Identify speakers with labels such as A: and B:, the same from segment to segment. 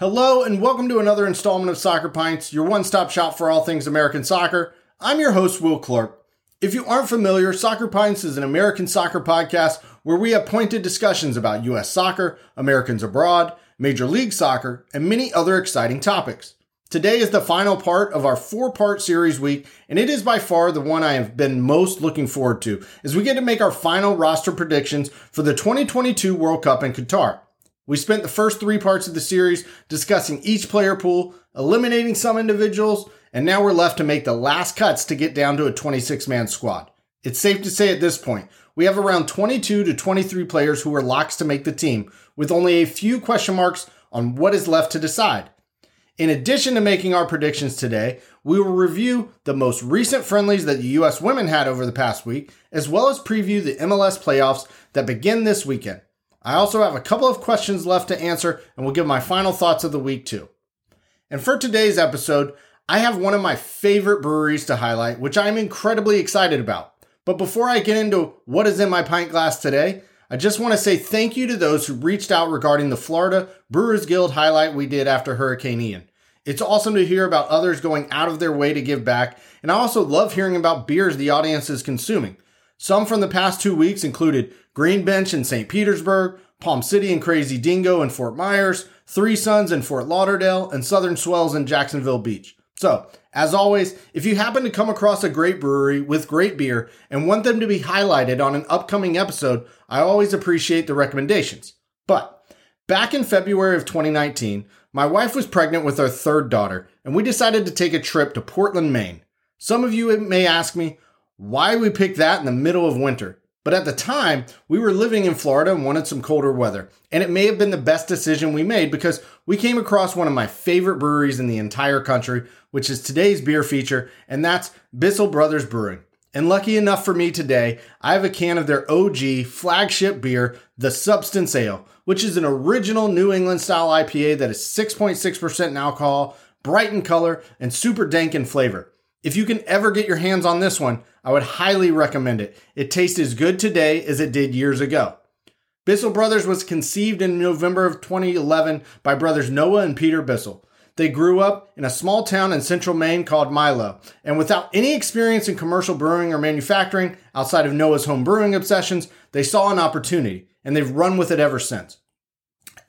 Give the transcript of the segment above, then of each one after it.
A: Hello, and welcome to another installment of Soccer Pints, your one stop shop for all things American soccer. I'm your host, Will Clark. If you aren't familiar, Soccer Pints is an American soccer podcast where we have pointed discussions about U.S. soccer, Americans abroad, Major League Soccer, and many other exciting topics. Today is the final part of our four part series week, and it is by far the one I have been most looking forward to as we get to make our final roster predictions for the 2022 World Cup in Qatar. We spent the first three parts of the series discussing each player pool, eliminating some individuals, and now we're left to make the last cuts to get down to a 26 man squad. It's safe to say at this point, we have around 22 to 23 players who are locks to make the team, with only a few question marks on what is left to decide. In addition to making our predictions today, we will review the most recent friendlies that the U.S. women had over the past week, as well as preview the MLS playoffs that begin this weekend. I also have a couple of questions left to answer and we'll give my final thoughts of the week too. And for today's episode, I have one of my favorite breweries to highlight, which I'm incredibly excited about. But before I get into what is in my pint glass today, I just want to say thank you to those who reached out regarding the Florida Brewers Guild highlight we did after Hurricane Ian. It's awesome to hear about others going out of their way to give back, and I also love hearing about beers the audience is consuming. Some from the past two weeks included Green Bench in St. Petersburg, Palm City and Crazy Dingo in Fort Myers, Three Sons in Fort Lauderdale, and Southern Swells in Jacksonville Beach. So, as always, if you happen to come across a great brewery with great beer and want them to be highlighted on an upcoming episode, I always appreciate the recommendations. But back in February of 2019, my wife was pregnant with our third daughter, and we decided to take a trip to Portland, Maine. Some of you may ask me why we picked that in the middle of winter. But at the time, we were living in Florida and wanted some colder weather. And it may have been the best decision we made because we came across one of my favorite breweries in the entire country, which is today's beer feature, and that's Bissell Brothers Brewing. And lucky enough for me today, I have a can of their OG flagship beer, the Substance Ale, which is an original New England style IPA that is 6.6% in alcohol, bright in color, and super dank in flavor. If you can ever get your hands on this one, I would highly recommend it. It tastes as good today as it did years ago. Bissell Brothers was conceived in November of 2011 by brothers Noah and Peter Bissell. They grew up in a small town in central Maine called Milo, and without any experience in commercial brewing or manufacturing outside of Noah's home brewing obsessions, they saw an opportunity, and they've run with it ever since.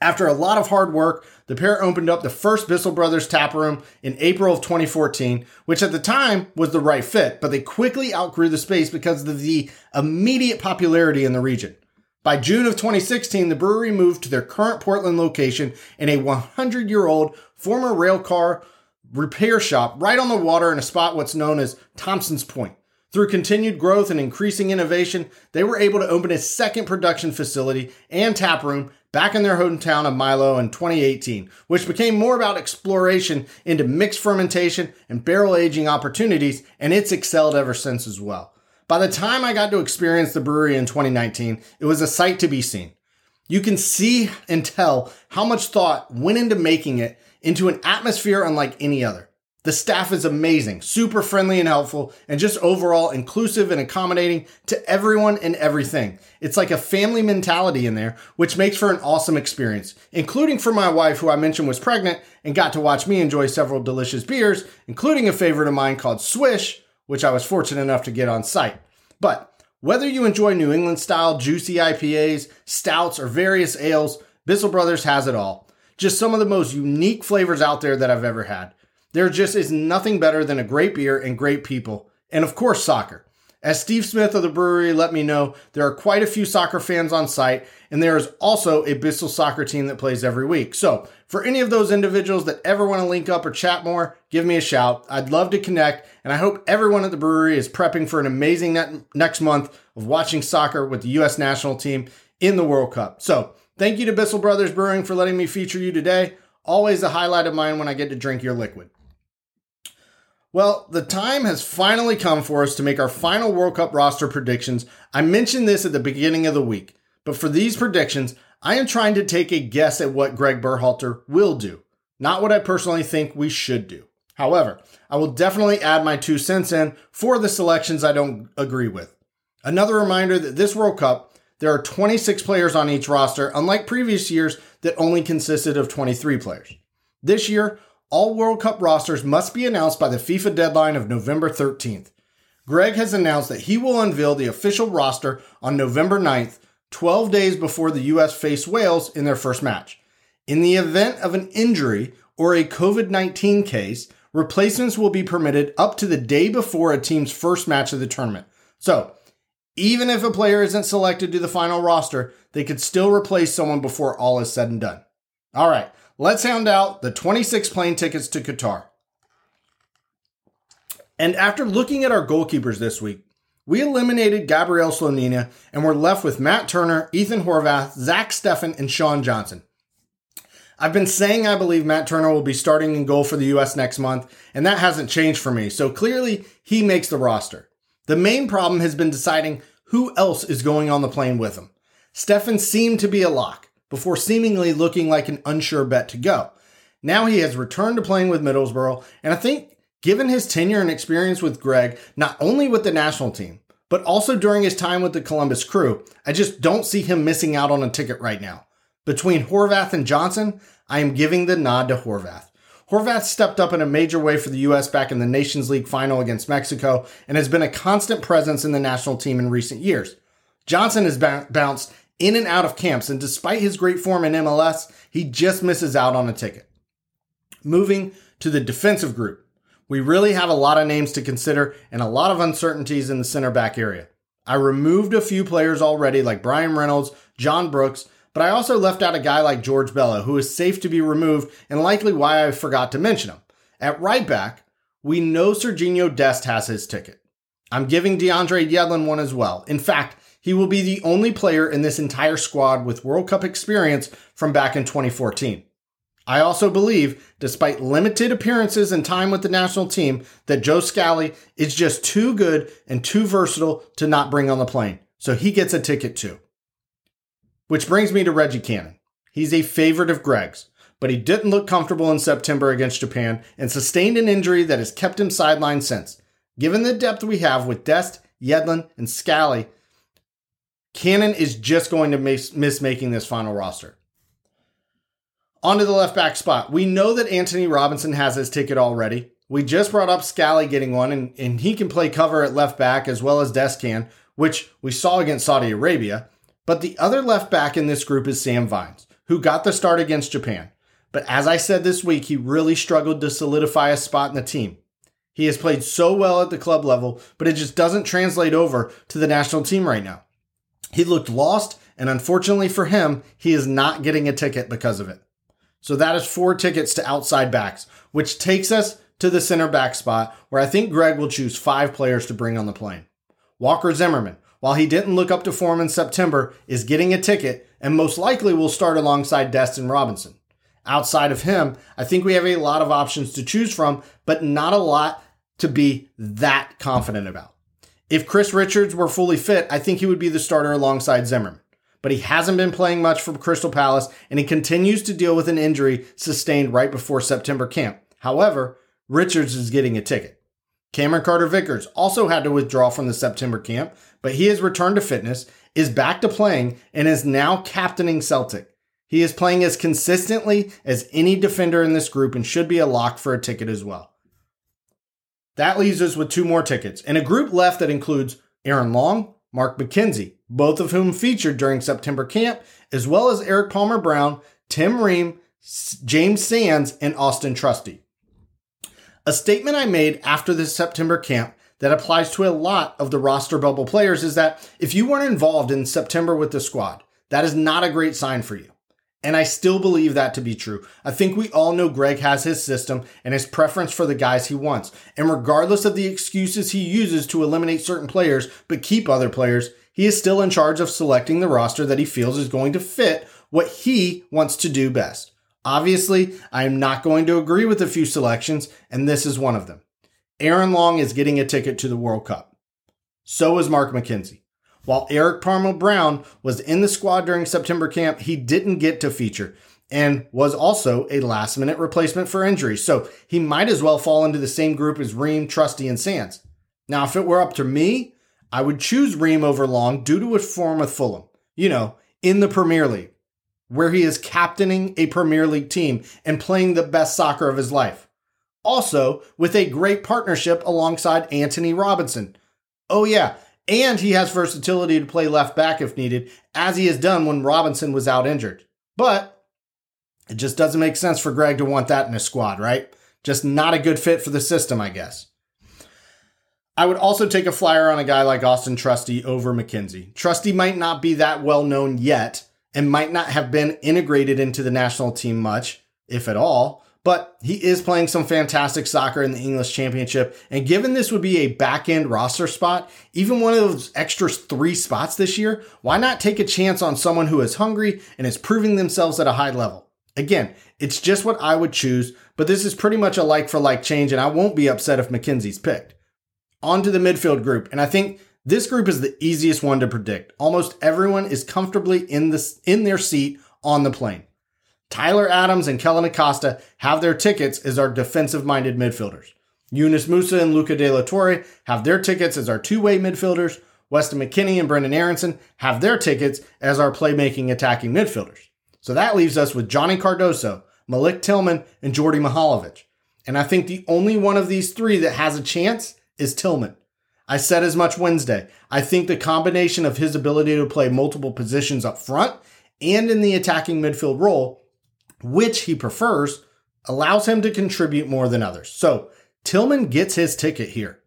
A: After a lot of hard work, the pair opened up the first Bissell Brothers tap room in April of 2014, which at the time was the right fit, but they quickly outgrew the space because of the immediate popularity in the region. By June of 2016, the brewery moved to their current Portland location in a 100 year old former rail car repair shop right on the water in a spot what's known as Thompson's Point. Through continued growth and increasing innovation, they were able to open a second production facility and tap room back in their hometown of Milo in 2018, which became more about exploration into mixed fermentation and barrel aging opportunities, and it's excelled ever since as well. By the time I got to experience the brewery in 2019, it was a sight to be seen. You can see and tell how much thought went into making it into an atmosphere unlike any other. The staff is amazing, super friendly and helpful, and just overall inclusive and accommodating to everyone and everything. It's like a family mentality in there, which makes for an awesome experience, including for my wife, who I mentioned was pregnant and got to watch me enjoy several delicious beers, including a favorite of mine called Swish, which I was fortunate enough to get on site. But whether you enjoy New England style juicy IPAs, stouts, or various ales, Bissell Brothers has it all. Just some of the most unique flavors out there that I've ever had. There just is nothing better than a great beer and great people, and of course, soccer. As Steve Smith of the brewery let me know, there are quite a few soccer fans on site, and there is also a Bissell soccer team that plays every week. So, for any of those individuals that ever want to link up or chat more, give me a shout. I'd love to connect, and I hope everyone at the brewery is prepping for an amazing next month of watching soccer with the U.S. national team in the World Cup. So, thank you to Bissell Brothers Brewing for letting me feature you today. Always a highlight of mine when I get to drink your liquid. Well, the time has finally come for us to make our final World Cup roster predictions. I mentioned this at the beginning of the week, but for these predictions, I am trying to take a guess at what Greg Berhalter will do, not what I personally think we should do. However, I will definitely add my two cents in for the selections I don't agree with. Another reminder that this World Cup, there are 26 players on each roster, unlike previous years that only consisted of 23 players. This year, all World Cup rosters must be announced by the FIFA deadline of November 13th. Greg has announced that he will unveil the official roster on November 9th, 12 days before the US face Wales in their first match. In the event of an injury or a COVID 19 case, replacements will be permitted up to the day before a team's first match of the tournament. So, even if a player isn't selected to the final roster, they could still replace someone before all is said and done. All right, let's hand out the 26 plane tickets to Qatar. And after looking at our goalkeepers this week, we eliminated Gabriel Slonina and were left with Matt Turner, Ethan Horvath, Zach Steffen, and Sean Johnson. I've been saying I believe Matt Turner will be starting in goal for the US next month, and that hasn't changed for me, so clearly he makes the roster. The main problem has been deciding who else is going on the plane with him. Steffen seemed to be a lock before seemingly looking like an unsure bet to go. Now he has returned to playing with Middlesbrough, and I think given his tenure and experience with Greg, not only with the national team, but also during his time with the Columbus crew, I just don't see him missing out on a ticket right now. Between Horvath and Johnson, I am giving the nod to Horvath. Horvath stepped up in a major way for the U.S. back in the Nations League final against Mexico and has been a constant presence in the national team in recent years. Johnson has bounced in and out of camps, and despite his great form in MLS, he just misses out on a ticket. Moving to the defensive group, we really have a lot of names to consider and a lot of uncertainties in the center back area. I removed a few players already, like Brian Reynolds, John Brooks, but I also left out a guy like George Bello, who is safe to be removed and likely why I forgot to mention him. At right back, we know Serginho Dest has his ticket. I'm giving DeAndre Yedlin one as well. In fact, he will be the only player in this entire squad with World Cup experience from back in 2014. I also believe, despite limited appearances and time with the national team, that Joe Scally is just too good and too versatile to not bring on the plane. So he gets a ticket too. Which brings me to Reggie Cannon. He's a favorite of Greg's, but he didn't look comfortable in September against Japan and sustained an injury that has kept him sidelined since. Given the depth we have with Dest, Yedlin, and Scally, Cannon is just going to miss, miss making this final roster. Onto the left back spot. We know that Anthony Robinson has his ticket already. We just brought up Scally getting one, and, and he can play cover at left back as well as Dest can, which we saw against Saudi Arabia. But the other left back in this group is Sam Vines, who got the start against Japan. But as I said this week, he really struggled to solidify a spot in the team. He has played so well at the club level, but it just doesn't translate over to the national team right now. He looked lost, and unfortunately for him, he is not getting a ticket because of it. So that is four tickets to outside backs, which takes us to the center back spot where I think Greg will choose five players to bring on the plane. Walker Zimmerman, while he didn't look up to form in September, is getting a ticket and most likely will start alongside Destin Robinson. Outside of him, I think we have a lot of options to choose from, but not a lot to be that confident about. If Chris Richards were fully fit, I think he would be the starter alongside Zimmerman. But he hasn't been playing much for Crystal Palace and he continues to deal with an injury sustained right before September camp. However, Richards is getting a ticket. Cameron Carter Vickers also had to withdraw from the September camp but he has returned to fitness, is back to playing, and is now captaining Celtic. He is playing as consistently as any defender in this group and should be a lock for a ticket as well. That leaves us with two more tickets and a group left that includes Aaron Long, Mark McKenzie, both of whom featured during September camp, as well as Erik Palmer Brown, Tim Ream, James Sands, and Austin Trusty. A statement I made after the September camp that applies to a lot of the roster bubble players is that if you weren't involved in September with the squad, that is not a great sign for you. And I still believe that to be true. I think we all know Greg has his system and his preference for the guys he wants. And regardless of the excuses he uses to eliminate certain players but keep other players, he is still in charge of selecting the roster that he feels is going to fit what he wants to do best. Obviously, I am not going to agree with a few selections, and this is one of them. Aaron Long is getting a ticket to the World Cup. So is Mark McKenzie. While Erik Palmer Brown was in the squad during September camp, he didn't get to feature and was also a last minute replacement for injury. So he might as well fall into the same group as Ream, Trusty, and Sands. Now, if it were up to me, I would choose Ream over Long due to his form with Fulham, you know, in the Premier League. where he is captaining a Premier League team and playing the best soccer of his life. Also, with a great partnership alongside Anthony Robinson. Oh, yeah, and he has versatility to play left back if needed, as he has done when Robinson was out injured. But it just doesn't make sense for Greg to want that in his squad, right? Just not a good fit for the system, I guess. I would also take a flyer on a guy like Austin Trusty over McKenzie. Trusty might not be that well known yet and might not have been integrated into the national team much, if at all, but he is playing some fantastic soccer in the English Championship. And given this would be a back end roster spot, even one of those extra three spots this year, why not take a chance on someone who is hungry and is proving themselves at a high level? Again, it's just what I would choose, but this is pretty much a like for like change, and I won't be upset if McKenzie's picked. On to the midfield group, and I think this group is the easiest one to predict. Almost everyone is comfortably in this in their seat on the plane. Tyler Adams and Kellen Acosta have their tickets as our defensive minded midfielders. Yunus Musah and Luca De La Torre have their tickets as our two way midfielders. Weston McKennie and Brendan Aaronson have their tickets as our playmaking attacking midfielders. So that leaves us with Johnny Cardoso, Malik Tillman, and Djordje Mihailovic. And I think the only one of these three that has a chance is Tillman. I said as much Wednesday. I think the combination of his ability to play multiple positions up front and in the attacking midfield role, which he prefers, allows him to contribute more than others. So Tillman gets his ticket here.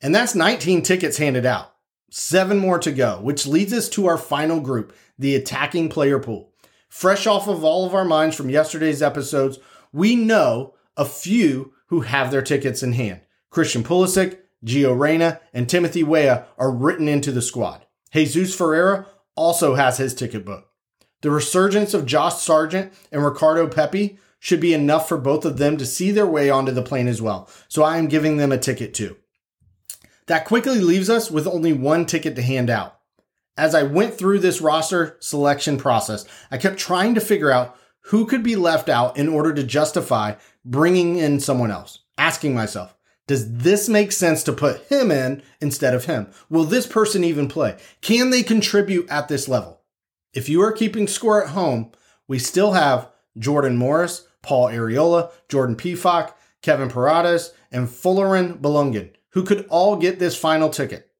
A: And that's 19 tickets handed out. Seven more to go, which leads us to our final group, the attacking player pool. Fresh off of all of our minds from yesterday's episodes, we know a few who have their tickets in hand. Christian Pulisic, Gio Reyna, and Timothy Weah are written into the squad. Jesus Ferreira also has his ticket booked. The resurgence of Josh Sargent and Ricardo Pepi should be enough for both of them to see their way onto the plane as well. So I am giving them a ticket too. That quickly leaves us with only one ticket to hand out. As I went through this roster selection process, I kept trying to figure out who could be left out in order to justify bringing in someone else. Asking myself, does this make sense to put him in instead of him? Will this person even play? Can they contribute at this level? If you are keeping score at home, we still have Jordan Morris, Paul Arriola, Jordan Pefok, Kevin Paredes, and Folarin Balogun, who could all get this final ticket.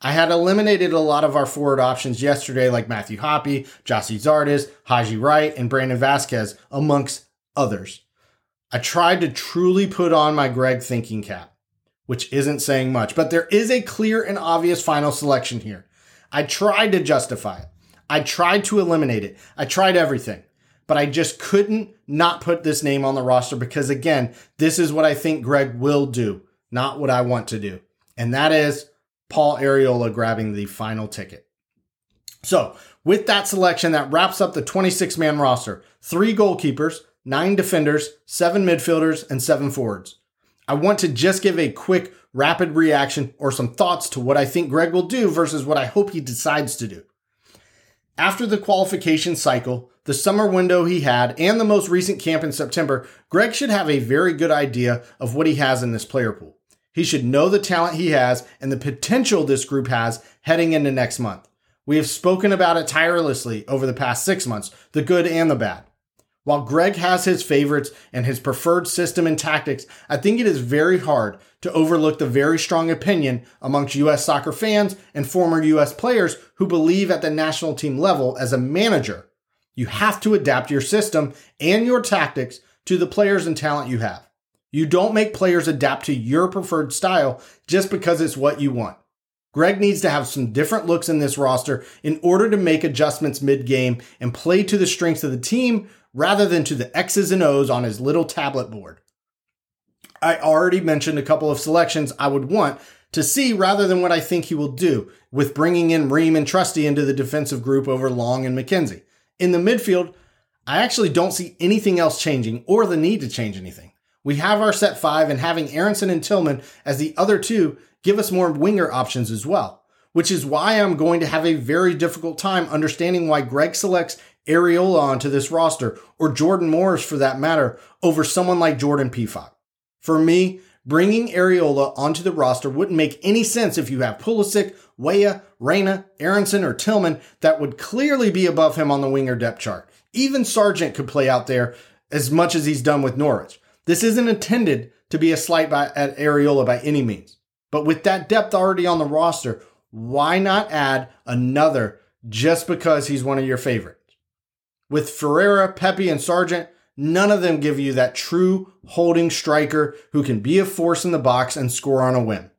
A: I had eliminated a lot of our forward options yesterday, like Matthew Hoppe, Gyasi Zardes, Haji Wright, and Brandon Vazquez, amongst others. I tried to truly put on my Greg thinking cap, which isn't saying much, but there is a clear and obvious final selection here. I tried to justify it. I tried to eliminate it. I tried everything, but I just couldn't not put this name on the roster because, again, this is what I think Greg will do, not what I want to do. And that is Paul Arriola grabbing the final ticket. So, with that selection, that wraps up the 26 man roster three goalkeepers, nine defenders, seven midfielders, and seven forwards. I want to just give a quick, rapid reaction or some thoughts to what I think Greg will do versus what I hope he decides to do. After the qualification cycle, the summer window he had, and the most recent camp in September, Greg should have a very good idea of what he has in this player pool. He should know the talent he has and the potential this group has heading into next month. We have spoken about it tirelessly over the past six months, the good and the bad. While Greg has his favorites and his preferred system and tactics, I think it is very hard to overlook the very strong opinion amongst US soccer fans and former US players who believe at the national team level as a manager, you have to adapt your system and your tactics to the players and talent you have. You don't make players adapt to your preferred style just because it's what you want. Greg needs to have some different looks in this roster in order to make adjustments mid game and play to the strengths of the team rather than to the X's and O's on his little tablet board. I already mentioned a couple of selections I would want to see rather than what I think he will do with bringing in Ream and Trusty into the defensive group over Long and McKenzie. In the midfield, I actually don't see anything else changing or the need to change anything. We have our set five, and having Aaronson and Tillman as the other two give us more winger options as well, which is why I'm going to have a very difficult time understanding why Greg selects Arriola onto this roster, or Jordan Morris for that matter, over someone like Jordan Pefok. For me, bringing Arriola onto the roster wouldn't make any sense if you have Pulisic, Weah, Reyna, Aaronson, or Tillman that would clearly be above him on the winger depth chart Even Sargent could play out there as much as he's done with Norwich. This isn't intended to be a slight by, at Arriola by any means. But with that depth already on the roster, why not add another just because he's one of your favorites? With Ferreira, Pepi, and Sargent, none of them give you that true holding striker who can be a force in the box and score on a whim.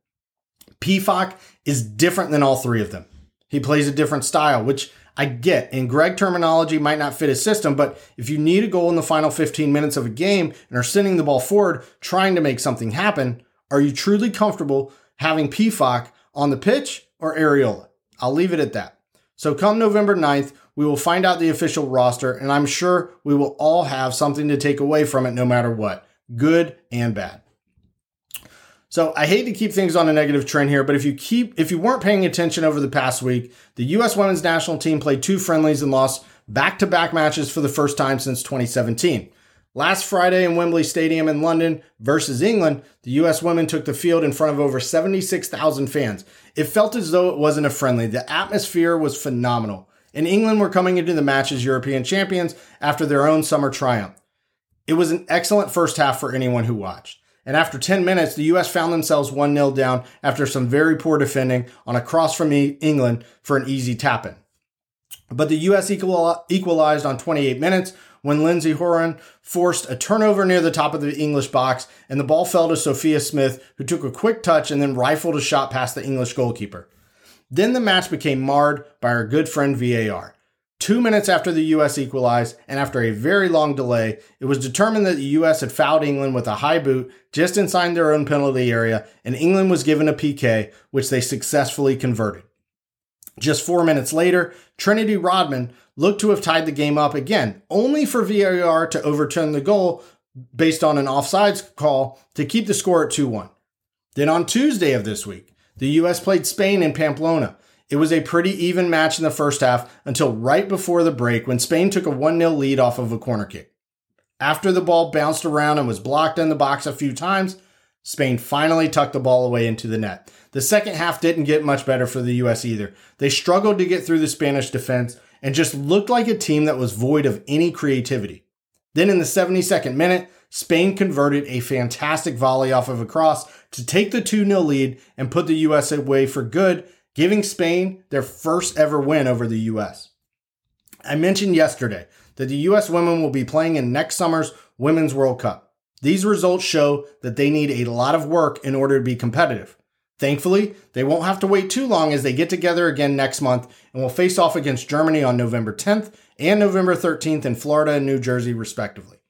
A: Pefok is different than all three of them. He plays a different style, which I get. In Greg terminology might not fit his system, but if you need a goal in the final 15 minutes of a game and are sending the ball forward trying to make something happen, are you truly comfortable having Pefok on the pitch or Arriola? I'll leave it at that. So come November 9th, we will find out the official roster, and I'm sure we will all have something to take away from it no matter what, good and bad. So I hate to keep things on a negative trend here, but if you keep if you weren't paying attention over the past week, the US women's national team played two friendlies and lost back-to-back matches for the first time since 2017. Last Friday in Wembley Stadium in London versus England, the US women took the field in front of over 76,000 fans. It felt as though it wasn't a friendly. The atmosphere was phenomenal. And England were coming into the match as European champions after their own summer triumph. It was an excellent first half for anyone who watched. And after 10 minutes, the US found themselves 1 0 down after some very poor defending on a cross from England for an easy tap in. But the US equalized on 28 minutes when Lindsey Horan forced a turnover near the top of the English box and the ball fell to Sophia Smith, who took a quick touch and then rifled a shot past the English goalkeeper. Then the match became marred by our good friend VAR. Two minutes after the U.S. equalized, and after a very long delay, it was determined that the U.S. had fouled England with a high boot just inside their own penalty area, and England was given a PK, which they successfully converted. Just four minutes later, Trinity Rodman looked to have tied the game up again, only for VAR to overturn the goal based on an offsides call to keep the score at 2 1. Then on Tuesday of this week, the U.S. played Spain in Pamplona. It was a pretty even match in the first half until right before the break when Spain took a 1 0 lead off of a corner kick. After the ball bounced around and was blocked in the box a few times, Spain finally tucked the ball away into the net. The second half didn't get much better for the US either. They struggled to get through the Spanish defense and just looked like a team that was void of any creativity. Then in the 72nd minute, Spain converted a fantastic volley off of a cross to take the 2 0 lead and put the US away for good giving Spain their first ever win over the U.S. I mentioned yesterday that the U.S. women will be playing in next summer's Women's World Cup. These results show that they need a lot of work in order to be competitive. Thankfully, they won't have to wait too long as they get together again next month and will face off against Germany on November 10th and November 13th in Florida and New Jersey, respectively.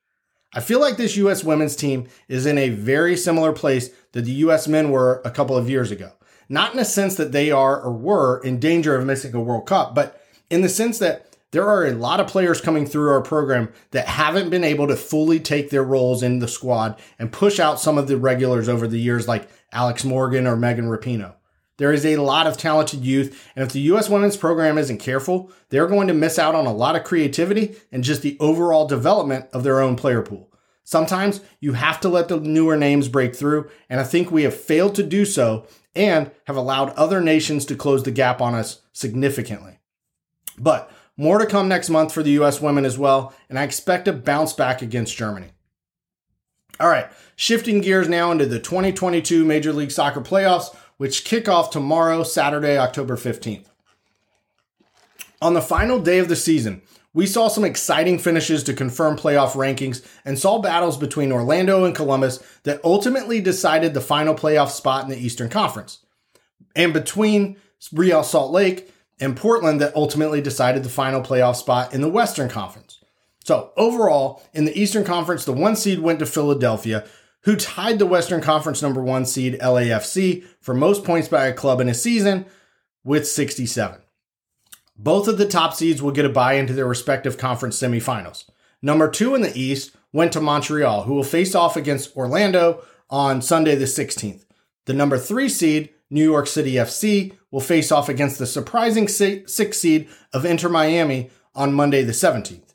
A: I feel like this U.S. women's team is in a very similar place that the U.S. men were a couple of years ago. Not in a sense that they are or were in danger of missing a World Cup, but in the sense that there are a lot of players coming through our program that haven't been able to fully take their roles in the squad and push out some of the regulars over the years, like Alex Morgan or Megan Rapinoe. There is a lot of talented youth, and if the U.S. women's program isn't careful, they're going to miss out on a lot of creativity and just the overall development of their own player pool. Sometimes you have to let the newer names break through, and I think we have failed to do so and have allowed other nations to close the gap on us significantly. But more to come next month for the US women as well, and I expect a bounce back against Germany. All right, shifting gears now into the 2022 Major League Soccer playoffs, which kick off tomorrow, Saturday, October 15th. On the final day of the season, we saw some exciting finishes to confirm playoff rankings and saw battles between Orlando and Columbus that ultimately decided the final playoff spot in the Eastern Conference. And between Real Salt Lake and Portland that ultimately decided the final playoff spot in the Western Conference. So overall, in the Eastern Conference, the one seed went to Philadelphia, who tied the Western Conference number one seed LAFC for most points by a club in a season with 67. Both of the top seeds will get a bye into their respective conference semifinals. Number two in the East went to Montreal, who will face off against Orlando on Sunday the 16th. The number three seed, New York City FC, will face off against the surprising sixth seed of Inter Miami on Monday the 17th.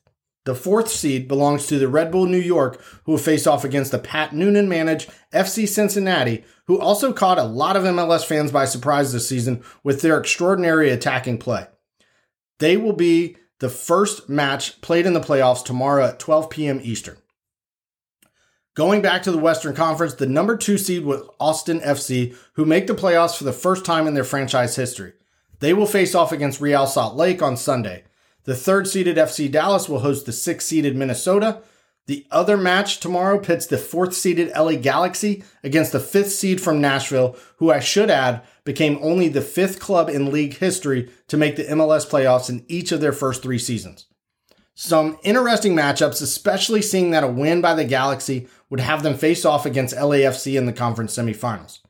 A: The fourth seed belongs to the Red Bull New York, who will face off against the Pat Noonan managed FC Cincinnati, who also caught a lot of MLS fans by surprise this season with their extraordinary attacking play. They will be the first match played in the playoffs tomorrow at 12 p.m. Eastern. Going back to the Western Conference, the number two seed was Austin FC, who make the playoffs for the first time in their franchise history. They will face off against Real Salt Lake on Sunday. The third seeded FC Dallas will host the sixth seeded Minnesota. The other match tomorrow pits the fourth seeded LA Galaxy against the fifth seed from Nashville, who I should add became only the fifth club in league history to make the MLS playoffs in each of their first three seasons. Some interesting matchups, especially seeing that a win by the Galaxy would have them face off against LAFC in the conference semifinals.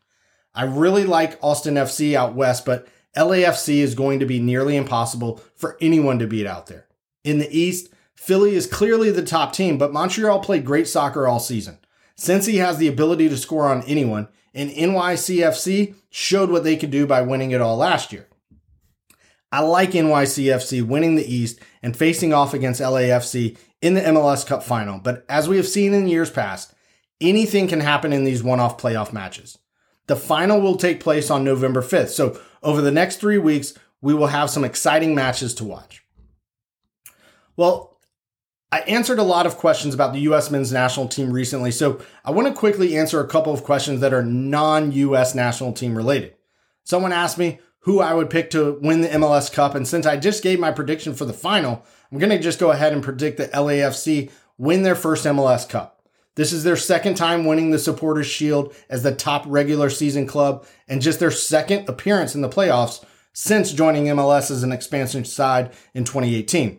A: I really like Austin FC out west, but LAFC is going to be nearly impossible for anyone to beat out there. In the East, Philly is clearly the top team, but Montreal played great soccer all season. Cincy has the ability to score on anyone, and NYCFC showed what they could do by winning it all last year. I like NYCFC winning the East and facing off against LAFC in the MLS Cup final, but as we have seen in years past, anything can happen in these one off playoff matches. The final will take place on November 5th, so over the next three weeks, we will have some exciting matches to watch. Well, I answered a lot of questions about the U.S. men's national team recently, so I want to quickly answer a couple of questions that are non U.S. national team related. Someone asked me who I would pick to win the MLS Cup, and since I just gave my prediction for the final, I'm going to just go ahead and predict that LAFC win their first MLS Cup. This is their second time winning the Supporters Shield as the top regular season club and just their second appearance in the playoffs since joining MLS as an expansion side in 2018.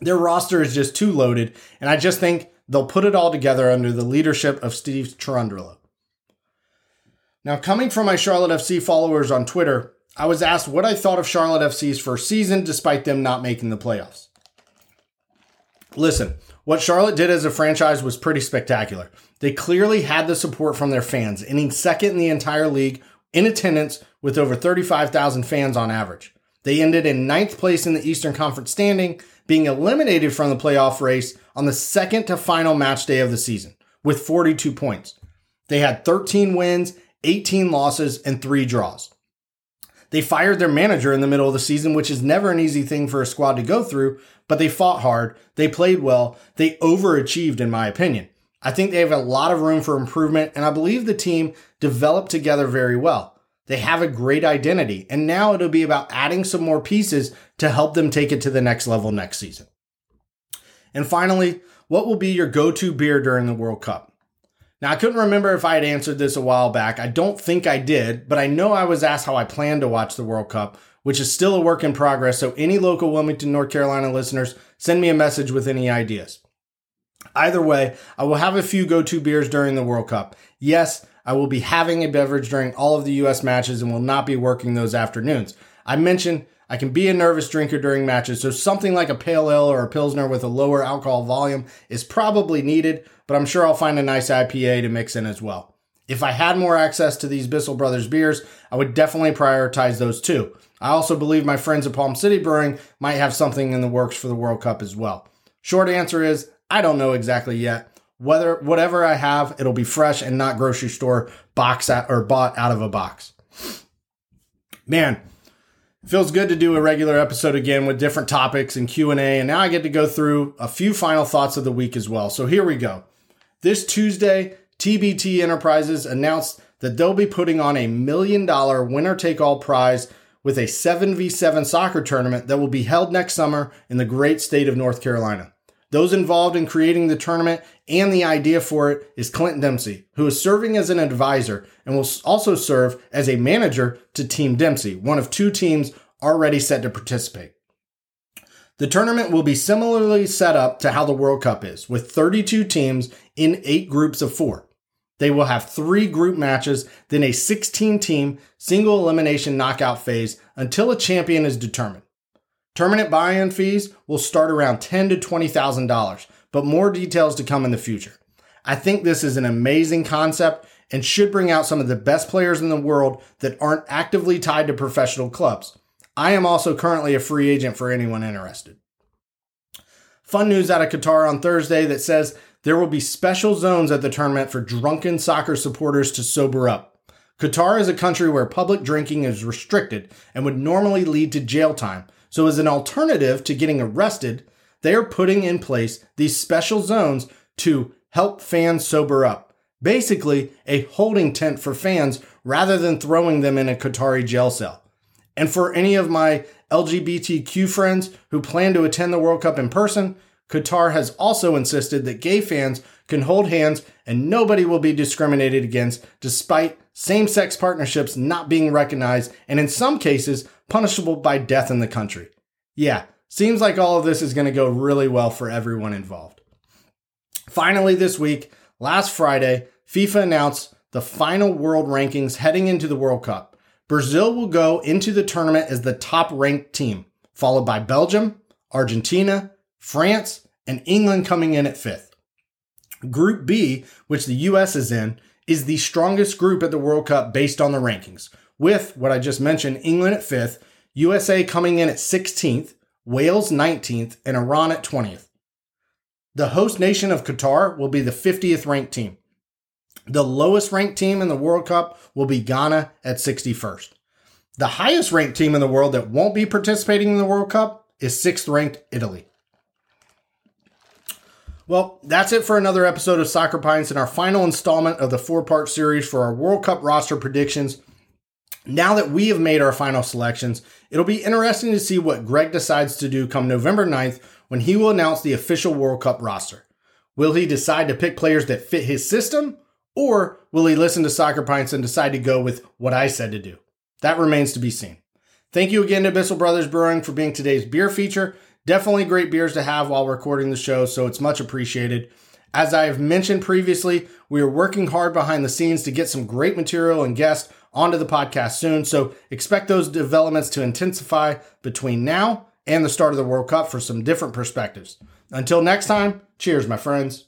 A: Their roster is just too loaded, and I just think they'll put it all together under the leadership of Steve Cherundolo. Now, coming from my Charlotte FC followers on Twitter, I was asked what I thought of Charlotte FC's first season despite them not making the playoffs. Listen, what Charlotte did as a franchise was pretty spectacular. They clearly had the support from their fans, ending second in the entire league in attendance with over 35,000 fans on average. They ended in ninth place in the Eastern Conference standing, being eliminated from the playoff race on the second to final match day of the season with 42 points. They had 13 wins, 18 losses, and three draws. They fired their manager in the middle of the season, which is never an easy thing for a squad to go through, but they fought hard. They played well. They overachieved, in my opinion. I think they have a lot of room for improvement, and I believe the team developed together very well. They have a great identity, and now it'll be about adding some more pieces to help them take it to the next level next season. And finally, what will be your go to beer during the World Cup? Now, I couldn't remember if I had answered this a while back. I don't think I did, but I know I was asked how I plan to watch the World Cup, which is still a work in progress. So, any local Wilmington, North Carolina listeners, send me a message with any ideas. Either way, I will have a few go to beers during the World Cup. Yes, I will be having a beverage during all of the U.S. matches and will not be working those afternoons. I mentioned I can be a nervous drinker during matches, so something like a pale ale or a pilsner with a lower alcohol volume is probably needed, but I'm sure I'll find a nice IPA to mix in as well. If I had more access to these Bissell Brothers beers, I would definitely prioritize those too. I also believe my friends at Palm City Brewing might have something in the works for the World Cup as well. Short answer is I don't know exactly yet. Whether whatever I have, it'll be fresh and not grocery store box or bought out of a box. Man, feels good to do a regular episode again with different topics and q&a and now i get to go through a few final thoughts of the week as well. So here we go. This tuesday tbt enterprises announced that they'll be putting on a million dollar winner take all prize with a 7v7 soccer tournament that will be held next summer in the great state of north carolina those involved in creating the tournament and the idea for it is Clint Dempsey, who is serving as an advisor and will also serve as a manager to Team Dempsey, one of two teams already set to participate. The tournament will be similarly set up to how the World Cup is, with 32 teams in eight groups of four. They will have three group matches, then a 16 team single elimination knockout phase until a champion is determined. Tournament buy-in fees will start around ten to twenty thousand dollars, but more details to come in the future. I think this is an amazing concept and should bring out some of the best players in the world that aren't actively tied to professional clubs. I am also currently a free agent for anyone interested. Fun news out of Qatar on Thursday that says there will be special zones at the tournament for drunken soccer supporters to sober up. Qatar is a country where public drinking is restricted and would normally lead to jail time, So, as an alternative to getting arrested, they are putting in place these special zones to help fans sober up. Basically, a holding tent for fans rather than throwing them in a Qatari jail cell. And for any of my LGBTQ friends who plan to attend the World Cup in person, Qatar has also insisted that gay fans can hold hands and nobody will be discriminated against despite same sex partnerships not being recognized and in some cases punishable by death in the country. Yeah, seems like all of this is going to go really well for everyone involved. Finally, this week, last Friday, FIFA announced the final world rankings heading into the World Cup. Brazil will go into the tournament as the top ranked team, followed by Belgium, Argentina, France, and England coming in at fifth. Group B, which the US is in, is the strongest group at the World Cup based on the rankings, with what I just mentioned England at fifth, USA coming in at 16th, Wales 19th, and Iran at 20th. The host nation of Qatar will be the 50th ranked team. The lowest ranked team in the World Cup will be Ghana at 61st. The highest ranked team in the world that won't be participating in the World Cup is sixth ranked Italy. Well, that's it for another episode of Soccer Pints and our final installment of the four part series for our World Cup roster predictions. Now that we have made our final selections, it'll be interesting to see what Greg decides to do come November 9th when he will announce the official World Cup roster. Will he decide to pick players that fit his system, or will he listen to Soccer Pints and decide to go with what I said to do? That remains to be seen. Thank you again to Bissell Brothers Brewing for being today's beer feature Definitely great beers to have while recording the show, so it's much appreciated. As I've mentioned previously, we are working hard behind the scenes to get some great material and guests onto the podcast soon, so expect those developments to intensify between now and the start of the World Cup for some different perspectives. Until next time, cheers, my friends.